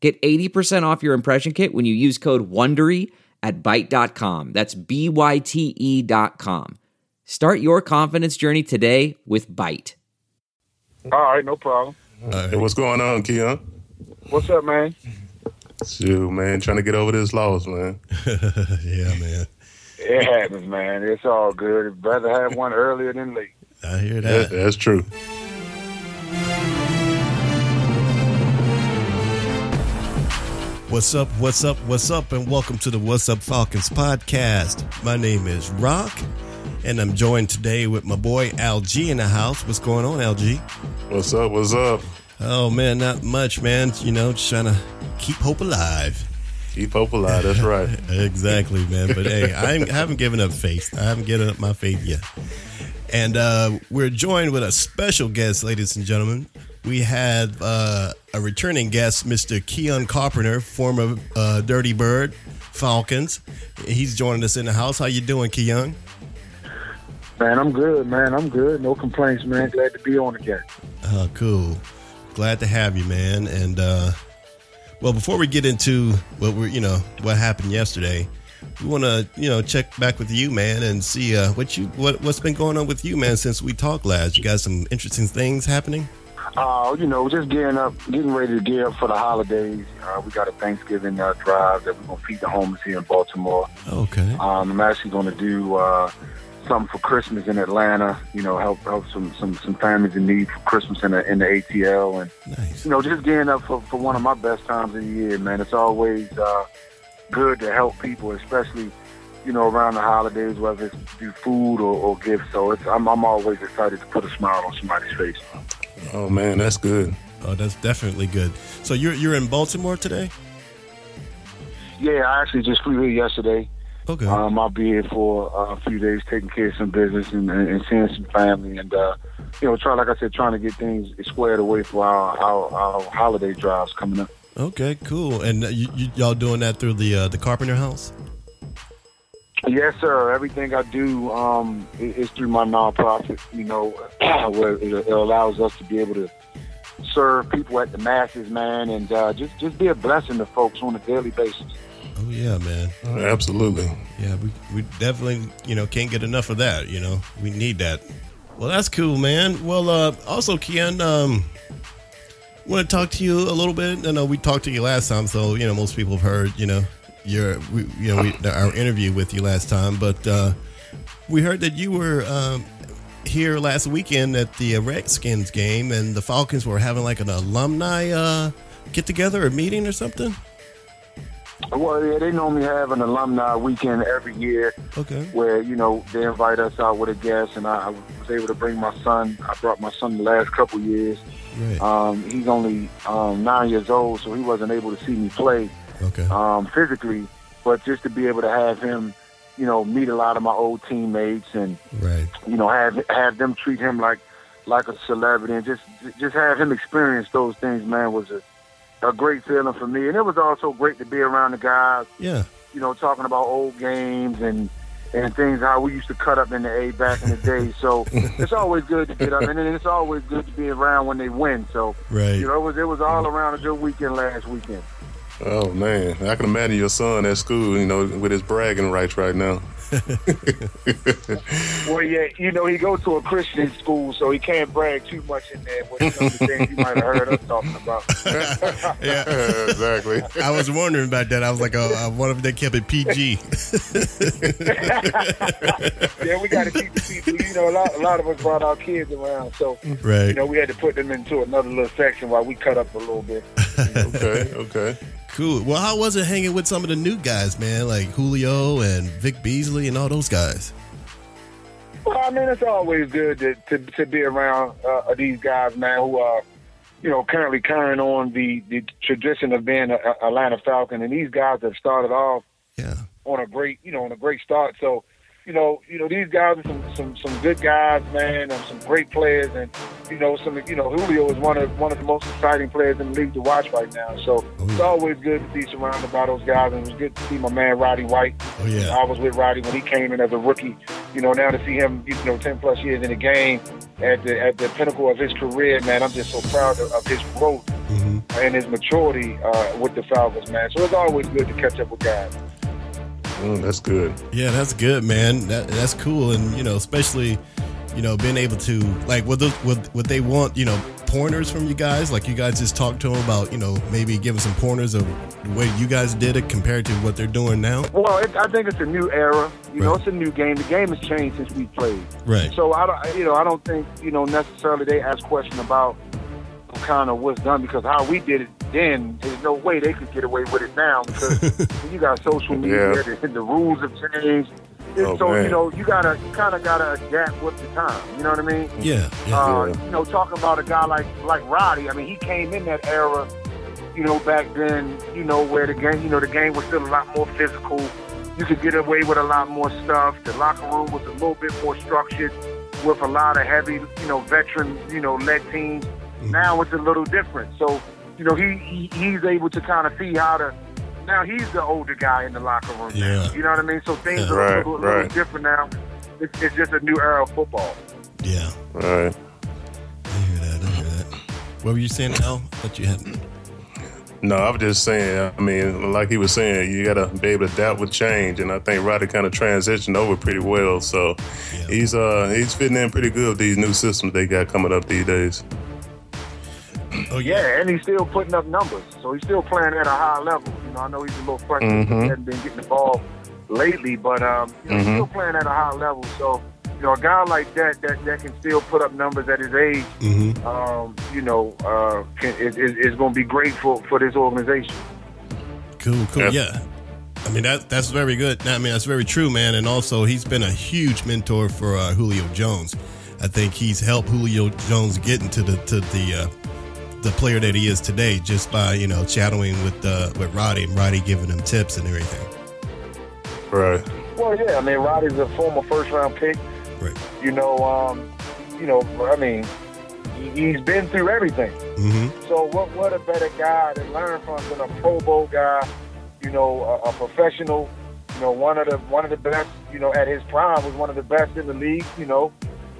Get 80% off your impression kit when you use code WONDERY at Byte.com. That's B-Y-T-E dot com. Start your confidence journey today with Byte. All right, no problem. Hey, what's going on, Keion? What's up, man? Shoot, man, trying to get over this loss, man. yeah, man. It happens, man. It's all good. I'd rather have one earlier than late. I hear That, that. that's true. What's up? What's up? What's up? And welcome to the What's Up Falcons podcast. My name is Rock, and I'm joined today with my boy LG in the house. What's going on, LG? What's up? What's up? Oh man, not much, man. You know, just trying to keep hope alive. Keep hope alive. That's right. Exactly, man. But hey, I I haven't given up faith. I haven't given up my faith yet. And uh, we're joined with a special guest, ladies and gentlemen. We have uh, a returning guest, Mr. Keion Carpenter, former uh, Dirty Bird Falcons. He's joining us in the house. How you doing, Keion? Man, I'm good, man. I'm good. No complaints, man. Glad to be on again. Oh, cool. Glad to have you, man. And uh, well, before we get into what we're, you know, what happened yesterday, we want to, you know, check back with you, man, and see uh, what you what what's been going on with you, man, since we talked last. You got some interesting things happening. Uh, you know, just gearing up, getting ready to gear up for the holidays. Uh, we got a Thanksgiving uh, drive that we're gonna feed the homeless here in Baltimore. Okay. Um, I'm actually gonna do uh, something for Christmas in Atlanta. You know, help help some some, some families in need for Christmas in the in the ATL and Nice. you know, just gearing up for, for one of my best times of the year, man. It's always uh, good to help people, especially, you know, around the holidays, whether it's do food or, or gifts. So it's, I'm, I'm always excited to put a smile on somebody's face. Oh man, that's good. Oh, that's definitely good. So you're you're in Baltimore today? Yeah, I actually just flew here yesterday. Okay. Um, I'll be here for uh, a few days, taking care of some business and, and, and seeing some family, and uh, you know, try like I said, trying to get things squared away for our, our, our holiday drives coming up. okay. Cool. And uh, you, you, y'all doing that through the uh, the Carpenter House? Yes, sir. Everything I do um, is through my nonprofit. You know, where it, it allows us to be able to serve people at the masses, man, and uh, just just be a blessing to folks on a daily basis. Oh yeah, man. Absolutely. Yeah, we, we definitely, you know, can't get enough of that, you know. We need that. Well, that's cool, man. Well, uh also Keion, um want to talk to you a little bit. I know we talked to you last time, so, you know, most people have heard, you know, your we, you know, we, our interview with you last time, but uh we heard that you were um here last weekend at the uh, Redskins game and the Falcons were having like an alumni uh get together a meeting or something. Well, yeah, they normally have an alumni weekend every year Okay. where you know they invite us out with a guest, and I, I was able to bring my son. I brought my son the last couple years. Right. Um, he's only um, nine years old, so he wasn't able to see me play. Okay. um, physically, but just to be able to have him, you know, meet a lot of my old teammates and Right. you know have have them treat him like like a celebrity and just just have him experience those things, man, was a a great feeling for me. And it was also great to be around the guys, Yeah. you know, talking about old games and and things how we used to cut up in the A back in the day. So it's always good to get up, and it's always good to be around when they win. So Right. you know, it was it was all around a good weekend last weekend. Oh man, I can imagine your son at school, you know, with his bragging rights right now. Well, yeah, you know, he goes to a Christian school, so he can't brag too much in there. But some of the things you might have heard us talking about. Yeah. exactly. I was wondering about that. I was like, oh, I wonder if they kept it PG. yeah, we got to keep the people. You know, a lot, a lot of us brought our kids around, so right. you know, we had to put them into another little section while we cut up a little bit. Okay, okay. Cool. Well, how was it hanging with some of the new guys, man? Like Julio and Vic Beasley and all those guys. Well, I mean, it's always good to to, to be around uh, these guys, man, who are you know, currently carrying on the, the tradition of being a, a Atlanta Falcon. And these guys have started off Yeah. on a great, you know, on a great start. So, you know, you know, these guys are some some some good guys, man, and some great players, and you know, some you know, Julio is one of one of the most exciting players in the league to watch right now. So it's always good to be surrounded by those guys, and it was good to see my man Roddy White. Oh yeah. I was with Roddy when he came in as a rookie. You know, now to see him, you know, ten plus years in the game at the at the pinnacle of his career, man, I'm just so proud of, of his growth hmm and his maturity uh, with the Falcons, man. So it's always good to catch up with guys. Mm, that's good. Yeah, that's good, man. That that's cool, and you know, especially you know, being able to like would the, would what they want you know pointers from you guys? Like you guys just talk to them about you know maybe giving some pointers of the way you guys did it compared to what they're doing now. Well, it, I think it's a new era. You know, it's a new game. The game has changed since we played. Right. So I don't, you know, I don't think you know necessarily they ask question about kind of what's done because how we did it then, there's no way they could get away with it now because you got social media, Yeah. the, the rules have changed. And Oh, so man. you know, you gotta, you kind of gotta adapt with the time. You know what I mean? Yeah. Yeah. Uh, Yeah. You know, talking about a guy like like Roddy. I mean, he came in that era. You know, back then, you know, where the game, you know, the game was still a lot more physical. You could get away with a lot more stuff. The locker room was a little bit more structured, with a lot of heavy, you know, veteran, you know, led teams. Now it's a little different. So, you know, he, he he's able to kind of see how to. Now he's the older guy in the locker room. now. Yeah. You know what I mean? So things Yeah. are Right, a little, little different now. It's, it's just a new era of football. yeah. Right. I hear that. I hear that. What were you saying, Al? That you had. No, I'm just saying. I mean, like he was saying, you gotta be able to adapt with change, and I think Roddy kind of transitioned over pretty well. So Yeah. he's uh he's fitting in pretty good with these new systems they got coming up these days. Oh yeah. Yeah, and he's still putting up numbers. So he's still playing at a high level. You know, I know he's a little frustrated. Mhm. He hasn't been getting the ball lately, but um, you know, he's Mhm. still playing at a high level. So, you know, a guy like that that, that can still put up numbers at his age, Mm-hmm. um, you know, uh, can, is, is, is going to be great for, for this organization. Cool, cool. Yeah. Yeah. I mean that that's very good. I mean that's very true, man. And also he's been a huge mentor for uh, Julio Jones. I think he's helped Julio Jones get into the to the uh, the player that he is today just by you know chatting with uh, with Roddy and Roddy giving him tips and everything. Right. Well, yeah, I mean, Roddy's a former first round pick. Right. You know, um, you know, I mean, he- he's been through everything. Mm-hmm. So what what a better guy to learn from than a Pro Bowl guy, you know, a, a professional, you know, one of the one of the best, you know, at his prime was one of the best in the league, you know.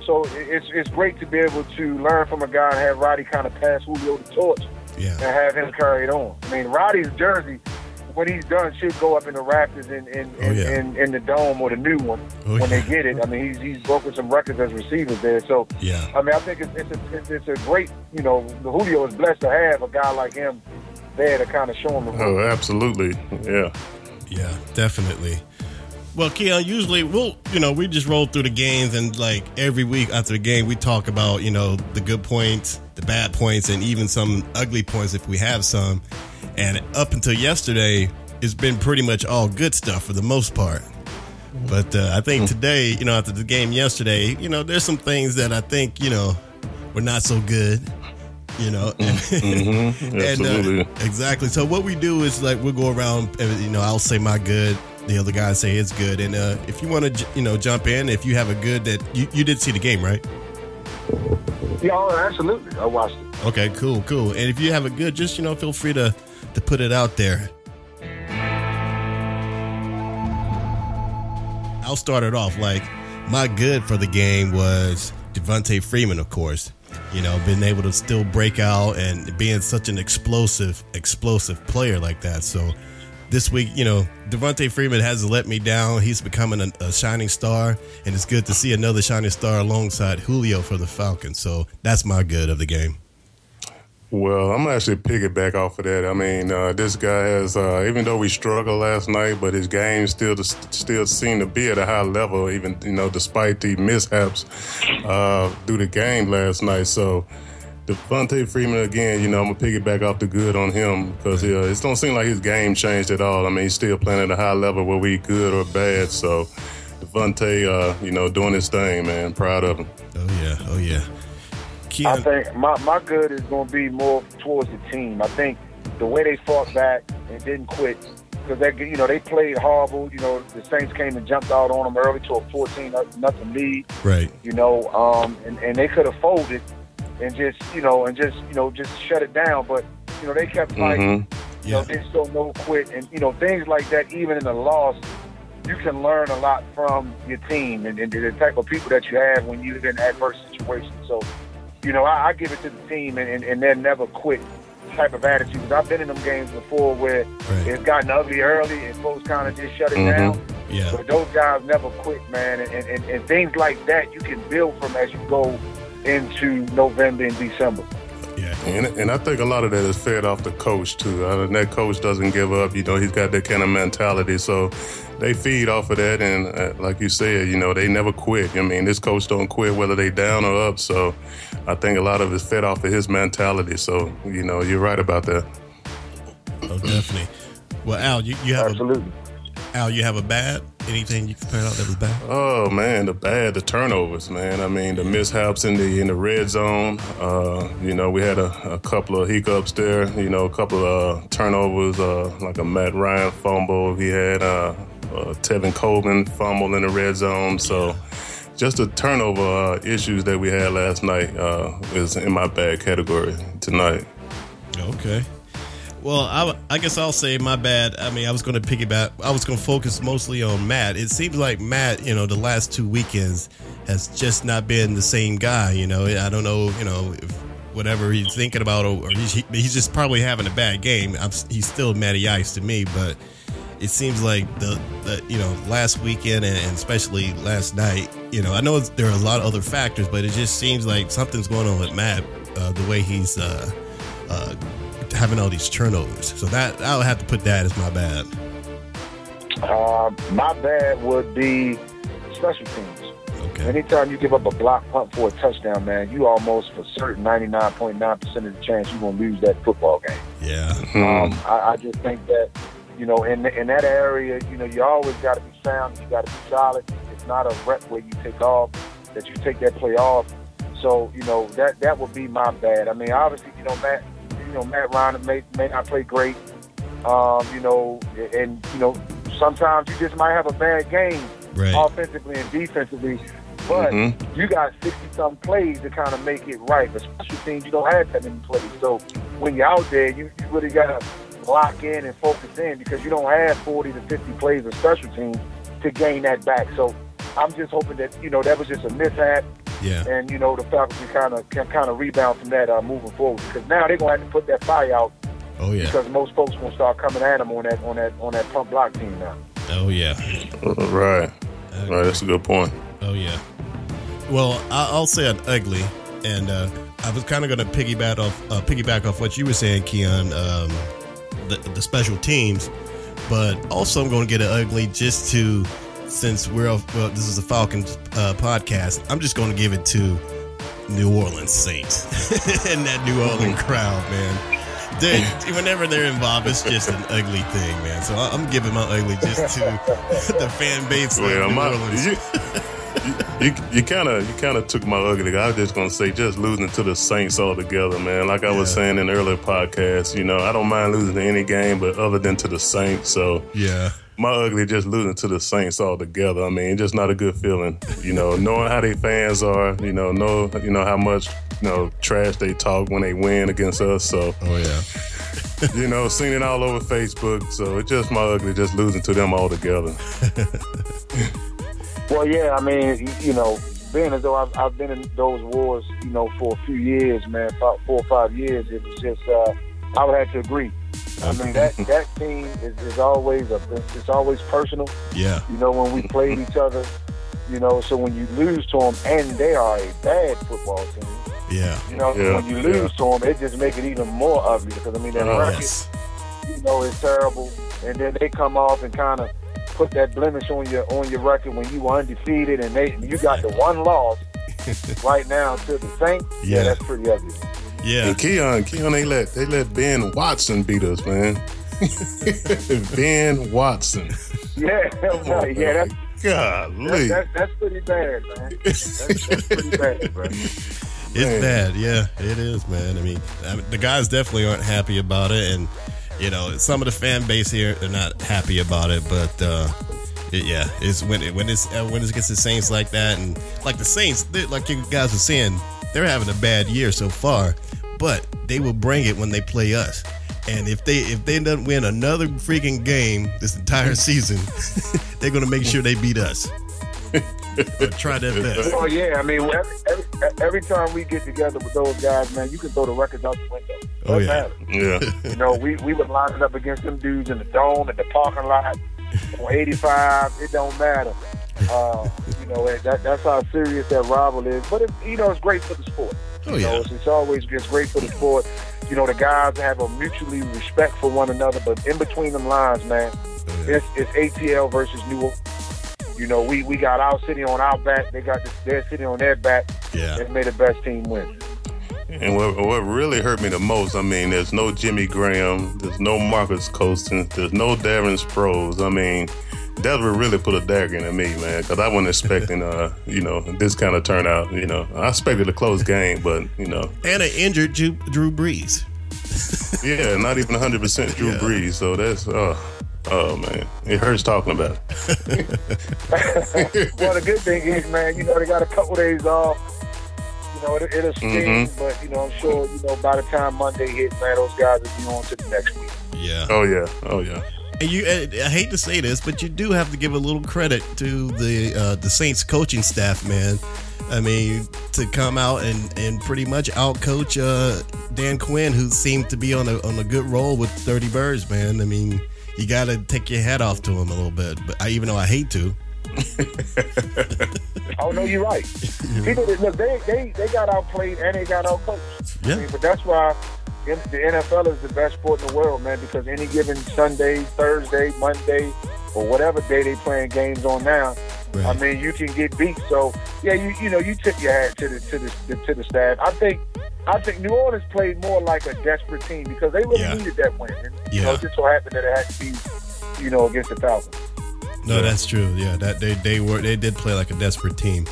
So it's it's great to be able to learn from a guy and have Roddy kind of pass Julio the torch and have him carry it on. I mean, Roddy's jersey, when he's done, should go up in the rafters in in, Oh, in, yeah. in, in the dome or the new one Oh, when yeah. they get it. I mean, he's he's broken some records as receivers there. So Yeah. I mean, I think it's it's a, it's, it's a great, you know, the Julio is blessed to have a guy like him there to kind of show him the ropes. Oh, absolutely. Yeah. Yeah, definitely. Well, Keion, usually we'll, you know, we just roll through the games and like every week after the game, we talk about, you know, the good points, the bad points, and even some ugly points if we have some. And up until yesterday, it's been pretty much all good stuff for the most part. But uh, I think today, you know, after the game yesterday, you know, there's some things that I think, you know, were not so good. You know, Mm-hmm. and, uh, exactly. So what we do is like we'll go around. And, you know, I'll say my good. The other guy say it's good. And uh, if you want to, you know, jump in, if you have a good that you, you did see the game, right? Yeah, absolutely. I watched it. Okay, cool, cool. And if you have a good, just you know, feel free to to put it out there. I'll start it off like my good for the game was Devonta Freeman, of course. You know, being able to still break out and being such an explosive, explosive player like that. So this week, you know, Devonta Freeman hasn't let me down. He's becoming a, a shining star, and it's good to see another shining star alongside Julio for the Falcons. So that's my good of the game. Well, I'm gonna actually piggyback off of that. I mean, uh, this guy has, uh, even though we struggled last night, but his game still still seemed to be at a high level, even you know, despite the mishaps uh, through the game last night. So, Devonta Freeman again, you know, I'm gonna piggyback off the good on him because uh, it don't seem like his game changed at all. I mean, he's still playing at a high level, whether we good or bad. So, Devonta, uh, you know, doing his thing, man. Proud of him. Oh yeah, oh yeah. I think my, my good is going to be more towards the team. I think the way they fought back and didn't quit because they you know they played horrible. You know the Saints came and jumped out on them early to a 14 nothing lead. Right. You know, um, and and they could have folded and just you know and just you know just shut it down, but you know they kept fighting. Mm-hmm. You know, they still no quit, and you know things like that. Even in a loss, you can learn a lot from your team and, and the type of people that you have when you're in adverse situations. So, you know, I, I give it to the team, and, and, and they're never quit type of attitude. Because I've been in them games before where right. it's gotten ugly early and folks kind of just shut it mm-hmm. down. Yeah. But those guys never quit, man. And, and, and things like that you can build from as you go into November and December. Yeah. And, and I think a lot of that is fed off the coach, too. I mean, that coach doesn't give up. You know, he's got that kind of mentality. So they feed off of that. And uh, like you said, you know, they never quit. I mean, this coach don't quit whether they down or up. So I think a lot of it's fed off of his mentality. So, you know, you're right about that. Oh, definitely. Well, Al, you, you have Absolutely. A, Al, you have a bad anything you can point out that was bad? Oh man, the bad, the turnovers, man. I mean, the mishaps in the in the red zone. Uh, you know, we had a, a, couple of hiccups there. You know, a couple of uh, turnovers, uh, like a Matt Ryan fumble. He had uh, uh, Tevin Coleman fumble in the red zone. So. Just the turnover uh, issues that we had last night is in my bad category tonight. Okay. Well, I, I, guess I'll say my bad. I mean, I was going to piggyback. I was going to focus mostly on Matt. It seems like Matt, you know, the last two weekends has just not been the same guy. You know, I don't know, you know, whatever he's thinking about, or he's, he's just probably having a bad game. I'm, he's still Matty Ice to me, but it seems like the, the you know last weekend and especially last night. You know, I know there are a lot of other factors, but it just seems like something's going on with Matt. Uh, the way he's. Uh, uh, having all these turnovers. So that I'll have to put that as my bad. Uh, my bad would be special teams. Okay. Anytime you give up a block punt for a touchdown, man, you almost for certain 99.9% of the chance you're going to lose that football game. Yeah. Um, I, I just think that, you know, in in that area, you know, you always got to be sound. You got to be solid. It's not a rep where you take off, that you take that play off. So, you know, that that would be my bad. I mean, obviously, you know, Matt, you know, Matt Ryan may, may not play great. Um, you know, and, you know, sometimes you just might have a bad game right. offensively and defensively. But mm-hmm. you got 60 some plays to kind of make it right. But special teams, you don't have that many plays. So when you're out there, you, you really got to lock in and focus in because you don't have 40 to 50 plays of special teams to gain that back. So I'm just hoping that, you know, that was just a mishap. Yeah. And you know the Falcons can kind of can kind of rebound from that uh, moving forward because now they're gonna have to put that fire out. Oh yeah. Because most folks gonna start coming at them on that on that on that punt block team now. Oh yeah. Right. Right. That's a good point. Oh yeah. Well, I'll say an ugly, and uh, I was kind of going to piggyback off uh, piggyback off what you were saying, Keion. Um, the, the special teams, but also I'm going to get an ugly just to since we're well, this is a Falcons uh, podcast, I'm just going to give it to New Orleans Saints and that New Orleans crowd, man. They, whenever they're involved, it's just an ugly thing, man. So I'm giving my ugly just to the fan base well, of New my, Orleans. You, you kind of you kind of took my ugly. I was just gonna say just losing to the Saints altogether, man. Like I yeah. was saying in earlier podcasts, you know, I don't mind losing to any game, but other than to the Saints. So yeah, my ugly just losing to the Saints altogether. I mean, just not a good feeling. You know, knowing how they fans are. You know, know you know how much you know trash they talk when they win against us. So, oh yeah. you know, seeing it all over Facebook. So it's just my ugly just losing to them altogether. well, yeah, I mean, you know, being as though I've, I've been in those wars, you know, for a few years, man, about four or five years, it was just, uh, I would have to agree. I mean that that team is, is always a it's always personal. Yeah. You know when we played each other, you know. So when you lose to them, and they are a bad football team. Yeah. You know yeah. when you lose yeah. to them, it just makes it even more ugly because I mean that uh-huh. oh, record, yes. you know, is terrible, and then they come off and kind of put that blemish on your on your record when you were undefeated, and they you got the one loss right now to the Saints. Yeah, yeah that's pretty ugly. Yeah. And Keion, Keion, they let they let Ben Watson beat us, man. ben Watson. Yeah, oh, yeah, that's Golly. That's, that's, that's pretty bad, man. That's, that's pretty bad, bro. it's bad. Yeah, it is, man. I mean, I mean, the guys definitely aren't happy about it, and you know, some of the fan base here they're not happy about it. But uh, it, yeah, it's when it, when it's uh, when it gets the Saints like that, and like the Saints, they- like you guys were saying, they're having a bad year so far, but they will bring it when they play us. And if they if they don't win another freaking game this entire season, they're gonna make sure they beat us. Or try their best. Oh yeah, I mean every, every, every time we get together with those guys, man, you can throw the records out the window. Oh, Doesn't yeah. matter. Yeah. You know, we we would line it up against them dudes in the dome, in the parking lot, on 85. It don't matter. Uh, you know, that, that's how serious that rival is. But it, you know, it's great for the sport. Oh You know, yeah. it's, it's always it's great for the sport. You know, the guys have a mutually respect for one another, but in between them lines, man, Oh, yeah. it's, it's ATL versus New Orleans. You know, we, we got our city on our back. They got this, their city on their back. Yeah. And may the best team win. And what, what really hurt me the most, I mean, there's no Jimmy Graham, there's no Marques Colston, there's no Darren Sproles. I mean, that would really put a dagger into me, man, because I wasn't expecting, uh, you know, this kind of turnout. You know, I expected a close game, but you know, And an injured Drew, Drew Brees. yeah, not even 100 percent Drew Yeah. Brees. So that's, uh, oh man, it hurts talking about it. well, the good thing is, man, you know, they got a couple days off. You know, it, it'll sting, Mhm. but, you know, I'm sure, you know, by the time Monday hits, man, those guys will be on to the next week. Yeah. Oh yeah, oh yeah. You, I I hate to say this, but you do have to give a little credit to the uh, the Saints coaching staff, man. I mean, to come out and, and pretty much outcoach uh, Dan Quinn, who seemed to be on a on a good roll with Dirty Birds, man. I mean, you got to take your hat off to him a little bit. But I, even though I hate to, Oh, no, you're right. People that, look, they, they, they got outplayed and they got outcoached. Yeah. I mean, but that's why the NFL is the best sport in the world, man, because any given Sunday, Thursday, Monday, or whatever day they playing games on now, I mean, you can get beat. So, yeah, you you know, you tip your hat to the to the to the staff. I think I think New Orleans played more like a desperate team because they really Yeah. needed that win. And, You know, Yeah. it just so happened that it had to be, you know, against the Falcons. No, that's true. Yeah, that they they were they did play like a desperate team.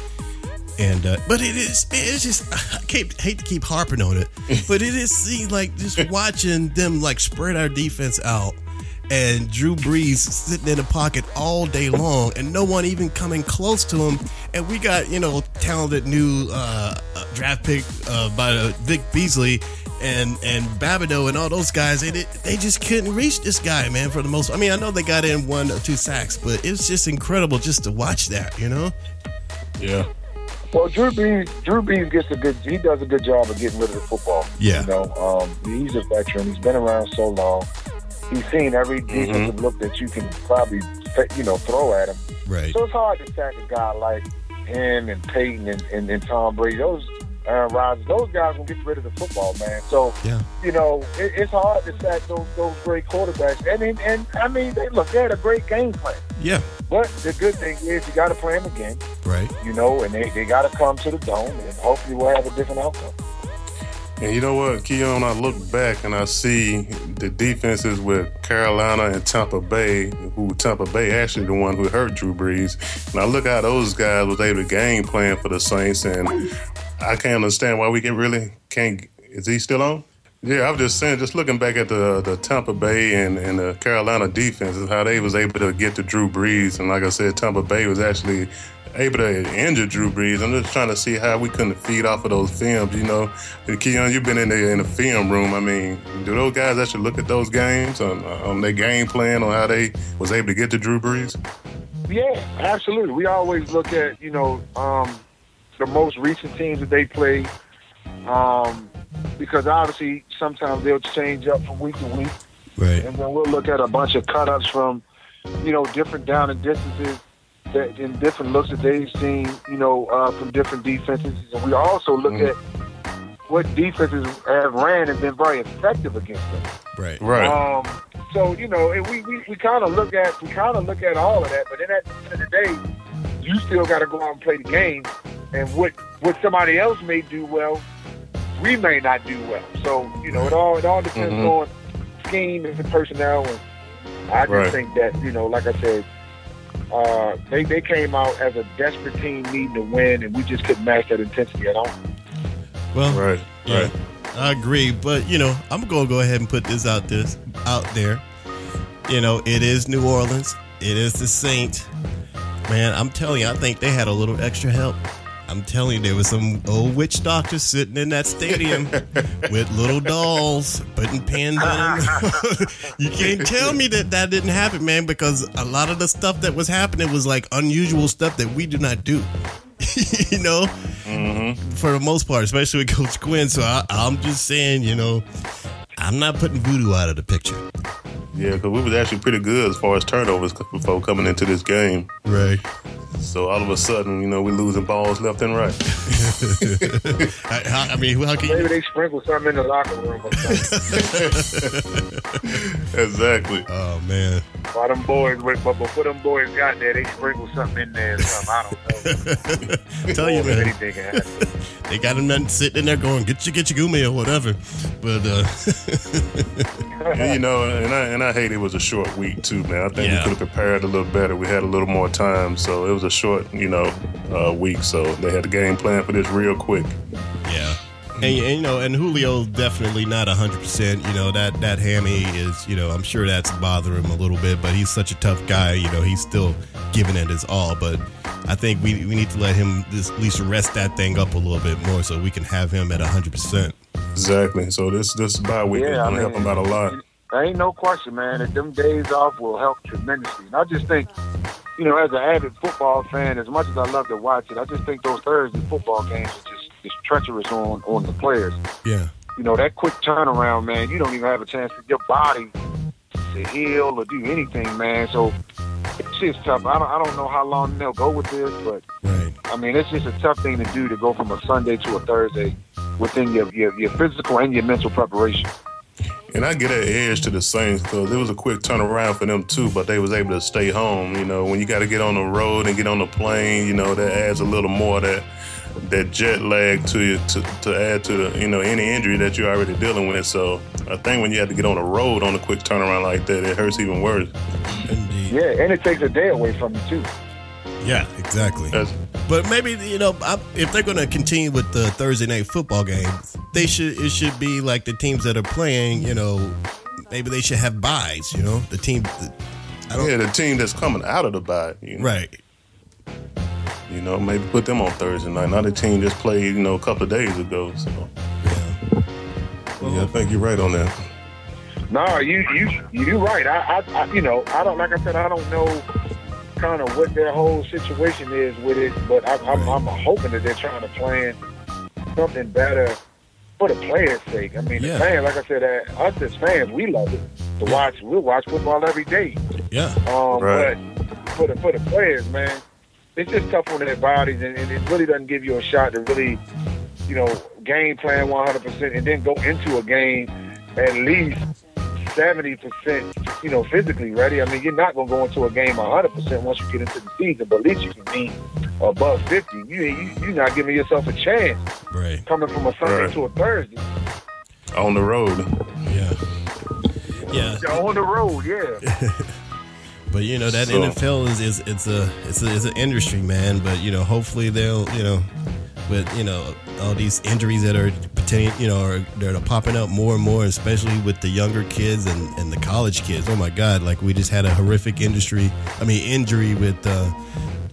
And uh, but it is it's just I can't, hate to keep harping on it, but it is seems like just watching them like spread our defense out and Drew Brees sitting in the pocket all day long and no one even coming close to him. And we got you know talented new uh, uh, draft pick uh, by uh, Vic Beasley and and Babineaux and all those guys. And they just couldn't reach this guy, man. For the most, I mean, I know they got in one or two sacks, but it's just incredible just to watch that. You know? Yeah. Well, Drew Brees, Drew Brees gets a good. He does a good job of getting rid of the football. Yeah. You know, um, he's a veteran. He's been around so long. He's seen every defensive look that you can probably, you know, throw at him. Right. So it's hard to sack a guy like him and Peyton and, and, and Tom Brady. Those Aaron Rodgers, those guys will get rid of the football, man. So Yeah. you know, it, it's hard to sack those those great quarterbacks. And and, and I mean, they look, they had a great game plan. Yeah. But the good thing is, you got to play them again Right. you know, and they, they got to come to the dome, and hopefully we'll have a different outcome. And you know what, Keion, I look back and I see the defenses with Carolina and Tampa Bay, who Tampa Bay actually the one who hurt Drew Brees. And I look how those guys was able to game plan for the Saints, and I can't understand why we can really can't. Is he still on? Yeah, I was just saying, just looking back at the the Tampa Bay and, and the Carolina defenses, how they was able to get to Drew Brees, and like I said, Tampa Bay was actually able to injure Drew Brees. I'm just trying to see how we couldn't feed off of those films. You know, and Keion, you've been in the in the film room. I mean, do those guys actually look at those games on, on their game plan on how they was able to get to Drew Brees? Yeah, absolutely. We always look at you know um, the most recent teams that they play, um, because obviously sometimes they'll change up from week to week, Right. and then we'll look at a bunch of cut-ups from you know different down and distances. That, and different looks that they've seen, you know, uh, from different defenses, and we also look Mhm. at what defenses have ran and been very effective against them. Right. Right. Um, so you know, and we, we, we kind of look at we kind of look at all of that, but then at the end of the day, you still got to go out and play the game, and what what somebody else may do well, we may not do well. So you know, it all it all depends Mhm. on scheme and personnel, and I just Right. think that you know, like I said. Uh, they, they came out as a desperate team needing to win, and we just couldn't match that intensity at all. Well, Right, yeah, right. I agree, but you know, I'm gonna go ahead and put this out this out there. You know, it is New Orleans. It is the Saints. Man, I'm telling you, I think they had a little extra help. I'm telling you, there was some old witch doctors sitting in that stadium with little dolls putting pins on them. you can't tell me that that didn't happen, man, because a lot of the stuff that was happening was like unusual stuff that we do not do. you know, mm-hmm. for the most part, especially with Coach Quinn. So I, I'm just saying, you know, I'm not putting voodoo out of the picture. Yeah, because we was actually pretty good as far as turnovers before coming into this game. Right. So all of a sudden, you know, we're losing balls left and right. I, how, I mean, how can Maybe you? they sprinkle something in the locker room exactly. Oh man. While them boys, but before them boys got there, they sprinkled something in there or something. I don't know. Tell you, man. Anything can happen. They got him nothing sitting in there going, get your get your gumi or whatever. But uh, And, you know, and I and I hate it was a short week too, man. I think Yeah. we could have prepared a little better. We had a little more time, so it was a short, you know, uh, week. So they had the game plan for this real quick. yeah. And, and, you know, and Julio's definitely not hundred percent. You know that that hammy is, you know, I'm sure that's bothering him a little bit. But he's such a tough guy. You know, he's still giving it his all. But I think we we need to let him just at least rest that thing up a little bit more so we can have him at hundred percent. Exactly. So this this bye week is Yeah, I going to help mean- them out a lot. There ain't no question, man, that them days off will help tremendously. And I just think, you know, as an avid football fan, as much as I love to watch it, I just think those Thursday football games are just, just treacherous on, on the players. Yeah. You know, that quick turnaround, man, you don't even have a chance for your body to heal or do anything, man. So it's just tough. I don't, I don't know how long they'll go with this, but Right. I mean, it's just a tough thing to do to go from a Sunday to a Thursday within your, your, your physical and your mental preparation. And I get an edge to the Saints because it was a quick turnaround for them too, but they was able to stay home. You know, when you got to get on the road and get on the plane, you know, that adds a little more that that jet lag to you to, to add to the you know any injury that you're already dealing with. So I think when you have to get on the road on a quick turnaround like that, it hurts even worse. Indeed. Yeah, and it takes a day away from you, too. Yeah. Exactly. That's, But maybe you know, I, if they're going to continue with the Thursday night football games, they should. It should be like the teams that are playing. You know, maybe they should have buys. You know, the team. I don't. yeah, the team that's coming out of the bye, you know, Right. You know, maybe put them on Thursday night. Not the team just played, you know, a couple of days ago. So Yeah. I think you're right on that. No, you you you're right. I, I, I you know I don't like I said I don't know kind of what their whole situation is with it, but I, I'm, I'm hoping that they're trying to plan something better for the players' sake. I mean, Yeah. the fans, like I said, uh, us as fans, we love it to watch. We'll watch football every day. Yeah. Um, Right. But for the for the players, man, it's just tough on their bodies, and, and it really doesn't give you a shot to really, you know, game plan 100 percent, and then go into a game at least 70 percent, you know, physically ready. I mean, you're not gonna go into a game 100 percent once you get into the season, but at least you can be above 50. You, you you're not giving yourself a chance Right. coming from a Sunday Right. to a Thursday. On the road. Yeah. Yeah. On the road, yeah. But you know that So- NFL is, is it's a it's a it's an industry, man. But you know, hopefully they'll you know, with you know all these injuries that are pertaining, you know, are that are popping up more and more, especially with the younger kids and, and the college kids. Oh my God! Like we just had a horrific industry, I mean injury with uh,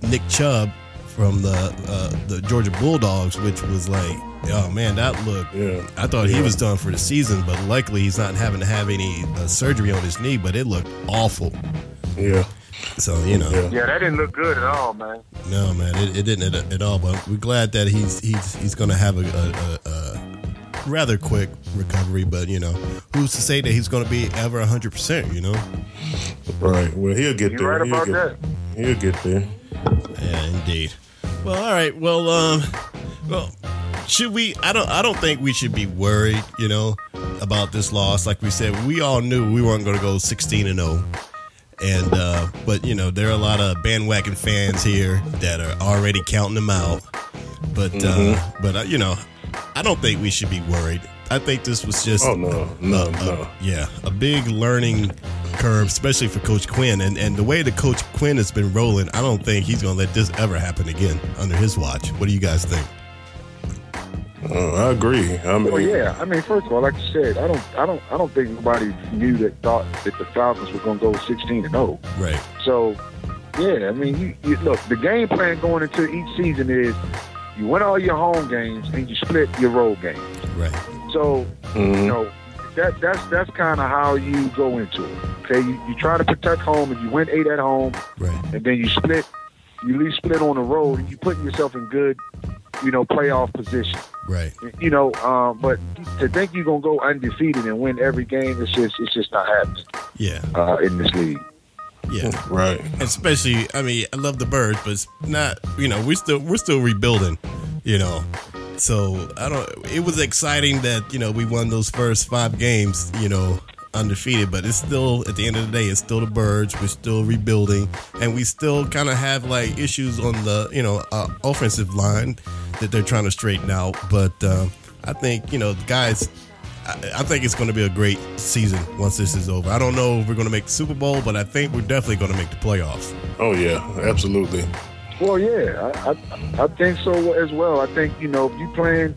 Nick Chubb from the uh, the Georgia Bulldogs, which was like, oh man, that looked. Yeah. I thought he was done for the season, but luckily he's not having to have any uh, surgery on his knee. But it looked awful. Yeah. So you know, Yeah. Yeah, that didn't look good at all, man. no man, it, it didn't at, at all. But we're glad that he's he's he's going to have a, a, a, a rather quick recovery. But you know, who's to say that he's going to be ever hundred percent? You know? Right. Well, he'll get You there. right he'll about get, that. He'll get there. Yeah, indeed. Well, all right. Well, um, well, should we? I don't. I don't think we should be worried. You know, about this loss. Like we said, we all knew we weren't going to go sixteen and zero. And uh, but you know, there are a lot of bandwagon fans here that are already counting them out. But uh, but uh, you know, I don't think we should be worried. I think this was just Oh no, no, uh, no. yeah, a big learning curve, especially for Coach Quinn. And and the way that Coach Quinn has been rolling, I don't think he's going to let this ever happen again under his watch. What do you guys think? Uh, I agree. I mean, Well, yeah. I mean, first of all, like you said, I don't, I don't, I don't think anybody knew that thought that the Falcons were going to go 16 and 0. Right. So, yeah, I mean, you, you look. The game plan going into each season is you win all your home games and you split your road games. Right. So, you mhm. know, that that's that's kind of how you go into it. Okay, you, you try to protect home and you win eight at home, Right. and then you split, you leave split on the road, and you putting yourself in good, you know, playoff position. Right. You know, um, but to think you're gonna go undefeated and win every game, it's just it's just not happening Yeah. uh, in this league. Yeah. right. Especially, I mean, I love the birds, but it's not. You know, we're still we're still rebuilding. You know, so I don't. It was exciting that you know we won those first five games. You know, undefeated, but it's still at the end of the day, it's still the birds. We're still rebuilding, and we still kind of have like issues on the you know uh, offensive line that they're trying to straighten out. But um, I think you know guys. I I think it's going to be a great season once this is over. I don't know if we're going to make the Super Bowl, but I think we're definitely going to make the playoffs. Oh yeah, absolutely. Well, yeah, I, I I think so as well. I think you know if you playing,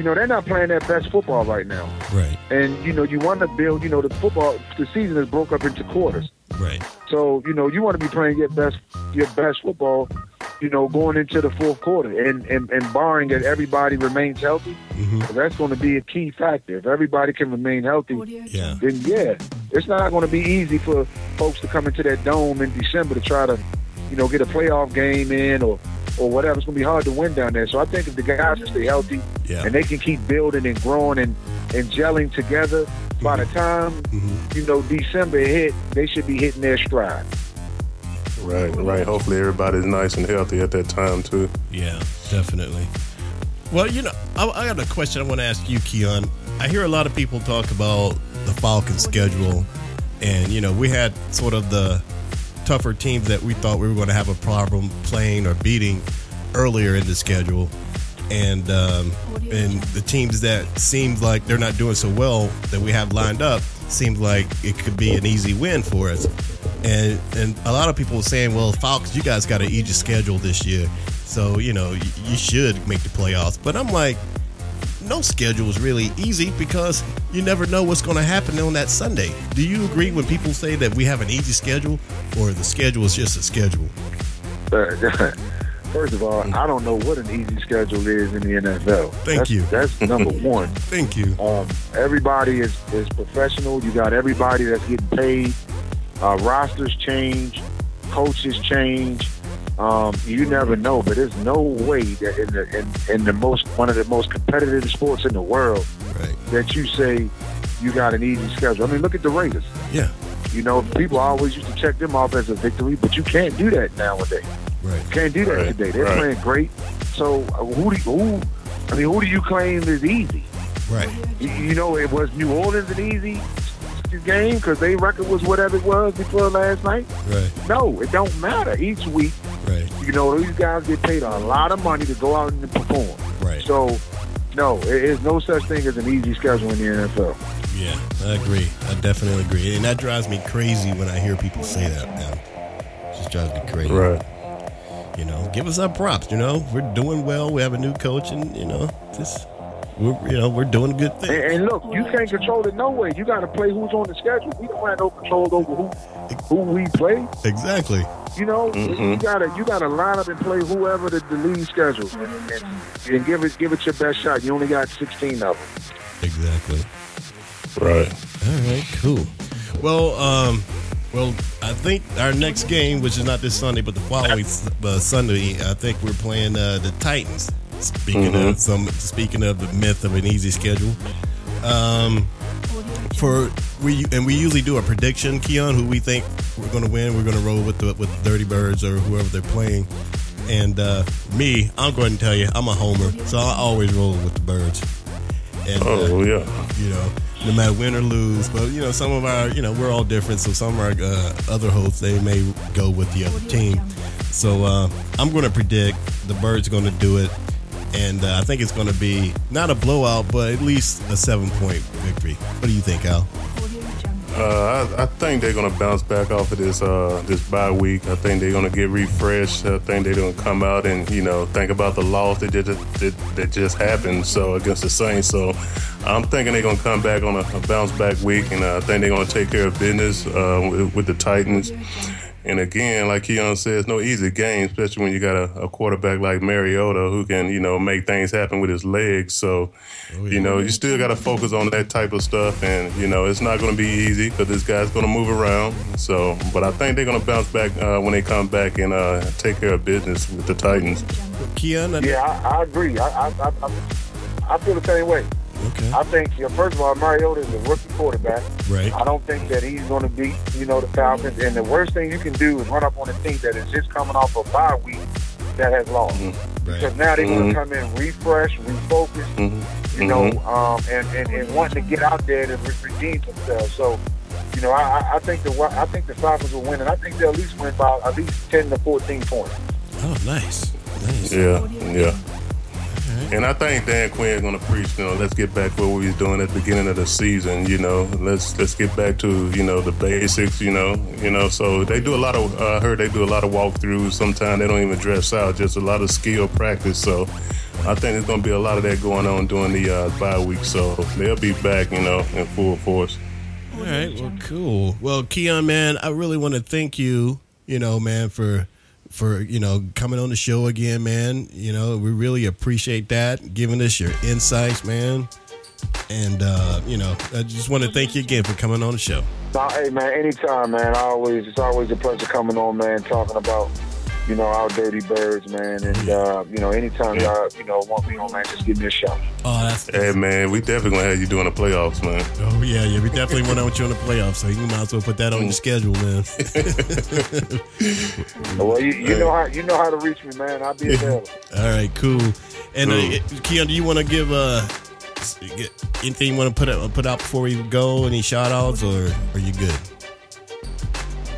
you know they're not playing their best football right now, Right, and you know you want to build. You know the football, the season is broke up into quarters. right, So you know you want to be playing your best your best football, you know, going into the fourth quarter, and and, and barring that everybody remains healthy, mm-hmm. that's going to be a key factor. If everybody can remain healthy, yeah, then yeah, it's not going to be easy for folks to come into that dome in December to try to, you know, get a playoff game in or or whatever. It's going to be hard to win down there. So I think if the guys can stay healthy yeah, and they can keep building and growing and and gelling together, by the time hmm you know December hit, they should be hitting their stride. Right, right. Hopefully everybody's nice and healthy at that time too. yeah, definitely. Well, you know, I, I got a question I want to ask you, Keion. I hear a lot of people talk about the Falcons schedule, and you know, we had sort of the tougher teams that we thought we were going to have a problem playing or beating earlier in the schedule, and um, and the teams that seemed like they're not doing so well that we have lined up seemed like it could be an easy win for us. And and a lot of people were saying, well, Falcons, you guys got an easy schedule this year, so you know you, you should make the playoffs. But I'm like, no schedule is really easy because you never know what's going to happen on that Sunday. Do you agree when people say that we have an easy schedule, or the schedule is just a schedule? First of all, I don't know what an easy schedule is in the NFL. Thank That's- you. That's number one. Thank you. Um, everybody is, is professional. You got everybody that's getting paid. Uh, rosters change, coaches change. Um, you never know, but there's no way that in the in, in the most one of the most competitive sports in the world Right. that you say you got an easy schedule. I mean, look at the Raiders. Yeah. You know, people always used to check them off as a victory, but you can't do that nowadays. Right. Can't do that Right, today. They're right. playing great. So uh, who do you, who? I mean, who do you claim is easy? Right. You, you know, it was New Orleans an easy game because their record was whatever it was before last night. Right. No, it don't matter. Each week, Right. you know, these guys get paid a lot of money to go out and perform. Right. So, no, it is no such thing as an easy schedule in the NFL. Yeah, I agree. I definitely agree, and that drives me crazy when I hear people say that. Now, just drives me crazy. Right. You know, give us our props. You know, we're doing well. We have a new coach, and you know, just we're you know we're doing a good And, and look, you can't control it no way. You got to play who's on the schedule. We don't have no control over who who we play. Exactly. You know, Mm-hmm. you gotta you gotta line up and play whoever the, the league schedules and, and, and give it give it your best shot. You only got sixteen of them. Exactly. Right. All right. Cool. Well, um, well, I think our next game, which is not this Sunday, but the following uh, Sunday, I think we're playing uh, the Titans. Speaking of some, speaking of the myth of an easy schedule, um, for we and we usually do a prediction, Keion, who we think we're going to win. We're going to roll with the with the Dirty Birds or whoever they're playing. And uh, me, I'm going to tell you, I'm a homer, so I always roll with the Birds. And, uh, Oh yeah. you know, no matter win or lose. But you know, some of our, you know, we're all different. So some of our uh, other hosts they may go with the other team. So uh, I'm going to predict the Birds going to do it, and uh, I think it's going to be not a blowout, but at least a seven point victory. What do you think, Al? Uh, I, I, think they're gonna bounce back off of this uh, this bye week. I think they're gonna get refreshed. I think they're gonna come out and you know think about the loss that just that, that just happened. So against the Saints. So I'm thinking they're gonna come back on a, a bounce back week, and uh, I think they're gonna take care of business uh, with, with the Titans. And again, like Keion says, no easy game, especially when you got a, a, quarterback like Mariota who can, you know, make things happen with his legs. So, oh, yeah. you know, you still got to focus on that type of stuff. And, you know, it's not going to be easy because this guy's going to move around. So, but I think they're going to bounce back uh, when they come back and uh, take care of business with the Titans. Keion? Yeah, I, I agree. I, I, I, I feel the same way. Okay. I think, you know, first of all, Mariota is a rookie quarterback. Right. I don't think that he's going to beat, you know, the Falcons. And the worst thing you can do is run up on a team that is just coming off a bye week that has lost. Mm-hmm. Right. Because now they're mm-hmm. going to come in refresh, refocus, mm-hmm. you know, mm-hmm. um, and, and, and wanting to get out there to redeem themselves. So, you know, I, I think the I think the Falcons will win, and I think they'll at least win by at least ten to fourteen points. Oh, nice, nice. Yeah, yeah. And I think Dan Quinn going to preach, you know, let's get back to what we was doing at the beginning of the season. You know, let's let's get back to you know the basics. You know, you know. So they do a lot of. Uh, I heard they do a lot of walkthroughs. Sometimes they don't even dress out, just a lot of skill practice. So I think there's going to be a lot of that going on during the uh, bye week. So they'll be back, you know, in full force. All right. Well, cool. Well, Keion, man, I really want to thank you. You know, man, for for you know coming on the show again, man. You know, we really appreciate that, giving us your insights, man. And uh, you know, I just want to thank you again for coming on the show. Nah, hey man, anytime, man. I always it's always a pleasure coming on, man. Talking about you know, our dirty birds, man. And uh, you know, anytime yeah. y'all, you know, want me on, man, just give me a shout. Oh, that's hey, man, we definitely gonna have you doing the playoffs, man. Oh yeah, yeah, we definitely want to want you on the playoffs. So you might as well put that on your schedule, man. well, you, you know how you know how to reach me, man. I'll be available. All right, cool. And uh, cool. Uh, Keion, do you want to give uh anything you want to put out, put out before we go? Any shout outs, or are you good?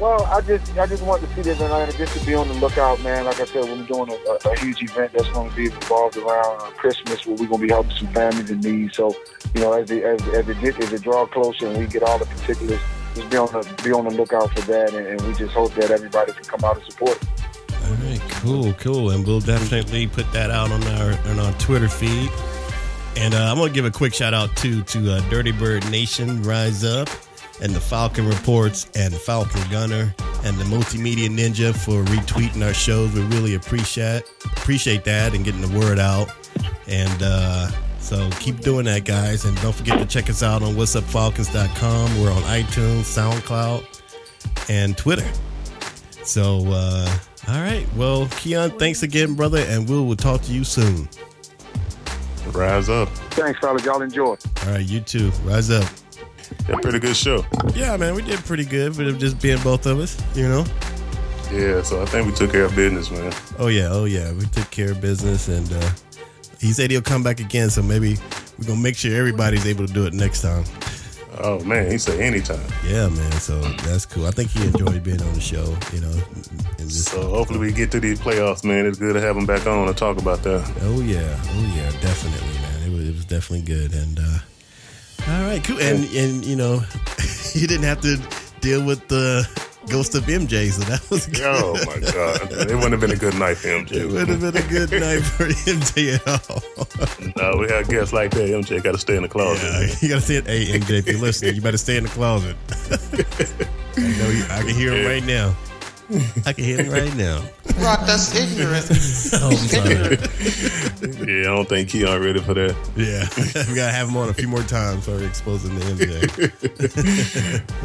Well, I just I just want the city of Atlanta just to be on the lookout, man. Like I said, we're doing a, a huge event that's going to be involved around uh, Christmas, where we're going to be helping some families in need. So, you know, as the, as, as it as it draw closer and we get all the particulars, just be on the be on the lookout for that, and, and we just hope that everybody can come out and support. All right, cool, cool, and we'll definitely put that out on our on our Twitter feed. And uh, I'm gonna give a quick shout out to to uh, Dirty Bird Nation, Rise Up and the Falcon Reports and Falcon Gunner and the Multimedia Ninja for retweeting our shows. We really appreciate appreciate that and getting the word out. And uh, so keep doing that, guys. And don't forget to check us out on whatsupfalcons.com. We're on iTunes, SoundCloud, and Twitter. So, uh, all right. Well, Keion, thanks again, brother, and we'll, we'll talk to you soon. Rise up. Thanks, fellas. Y'all enjoy. All right, you too. Rise up. Yeah, pretty good show. Yeah, man, we did pretty good, but it just being both of us, you know. Yeah, so I think we took care of business, man. Oh yeah, oh yeah, we took care of business, and uh, he said he'll come back again. So maybe we're gonna make sure everybody's able to do it next time. Oh man, he said anytime. Yeah, man. So that's cool. I think he enjoyed being on the show. You know. So hopefully we get to these playoffs, man. It's good to have him back on to talk about that. Oh yeah, oh yeah, definitely, man. It was, it was definitely good, and uh, right, cool. And and you know, you didn't have to deal with the ghost of MJ, so that was good. Oh my god, it wouldn't have been a good night for MJ. It would have been a good night for MJ at all. no, we have guests like that. MJ got to stay in the closet. Yeah, you got to stay. In, hey, MJ, if you're listening, you better stay in the closet. I know you, I can hear him right now. I can hear him right now. Rock, that's ignorant. oh, I'm sorry. yeah, I don't think Keion ready for that. Yeah, we gotta have him on a few more times for exposing the MJ.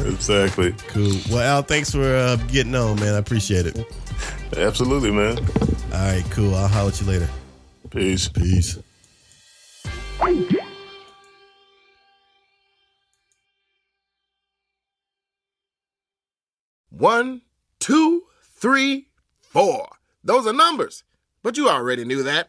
exactly. Cool. Well, Al, thanks for uh, getting on, man. I appreciate it. Absolutely, man. All right, cool. I'll holler at you later. Peace. Peace. One two, three, four. Those are numbers. But you already knew that.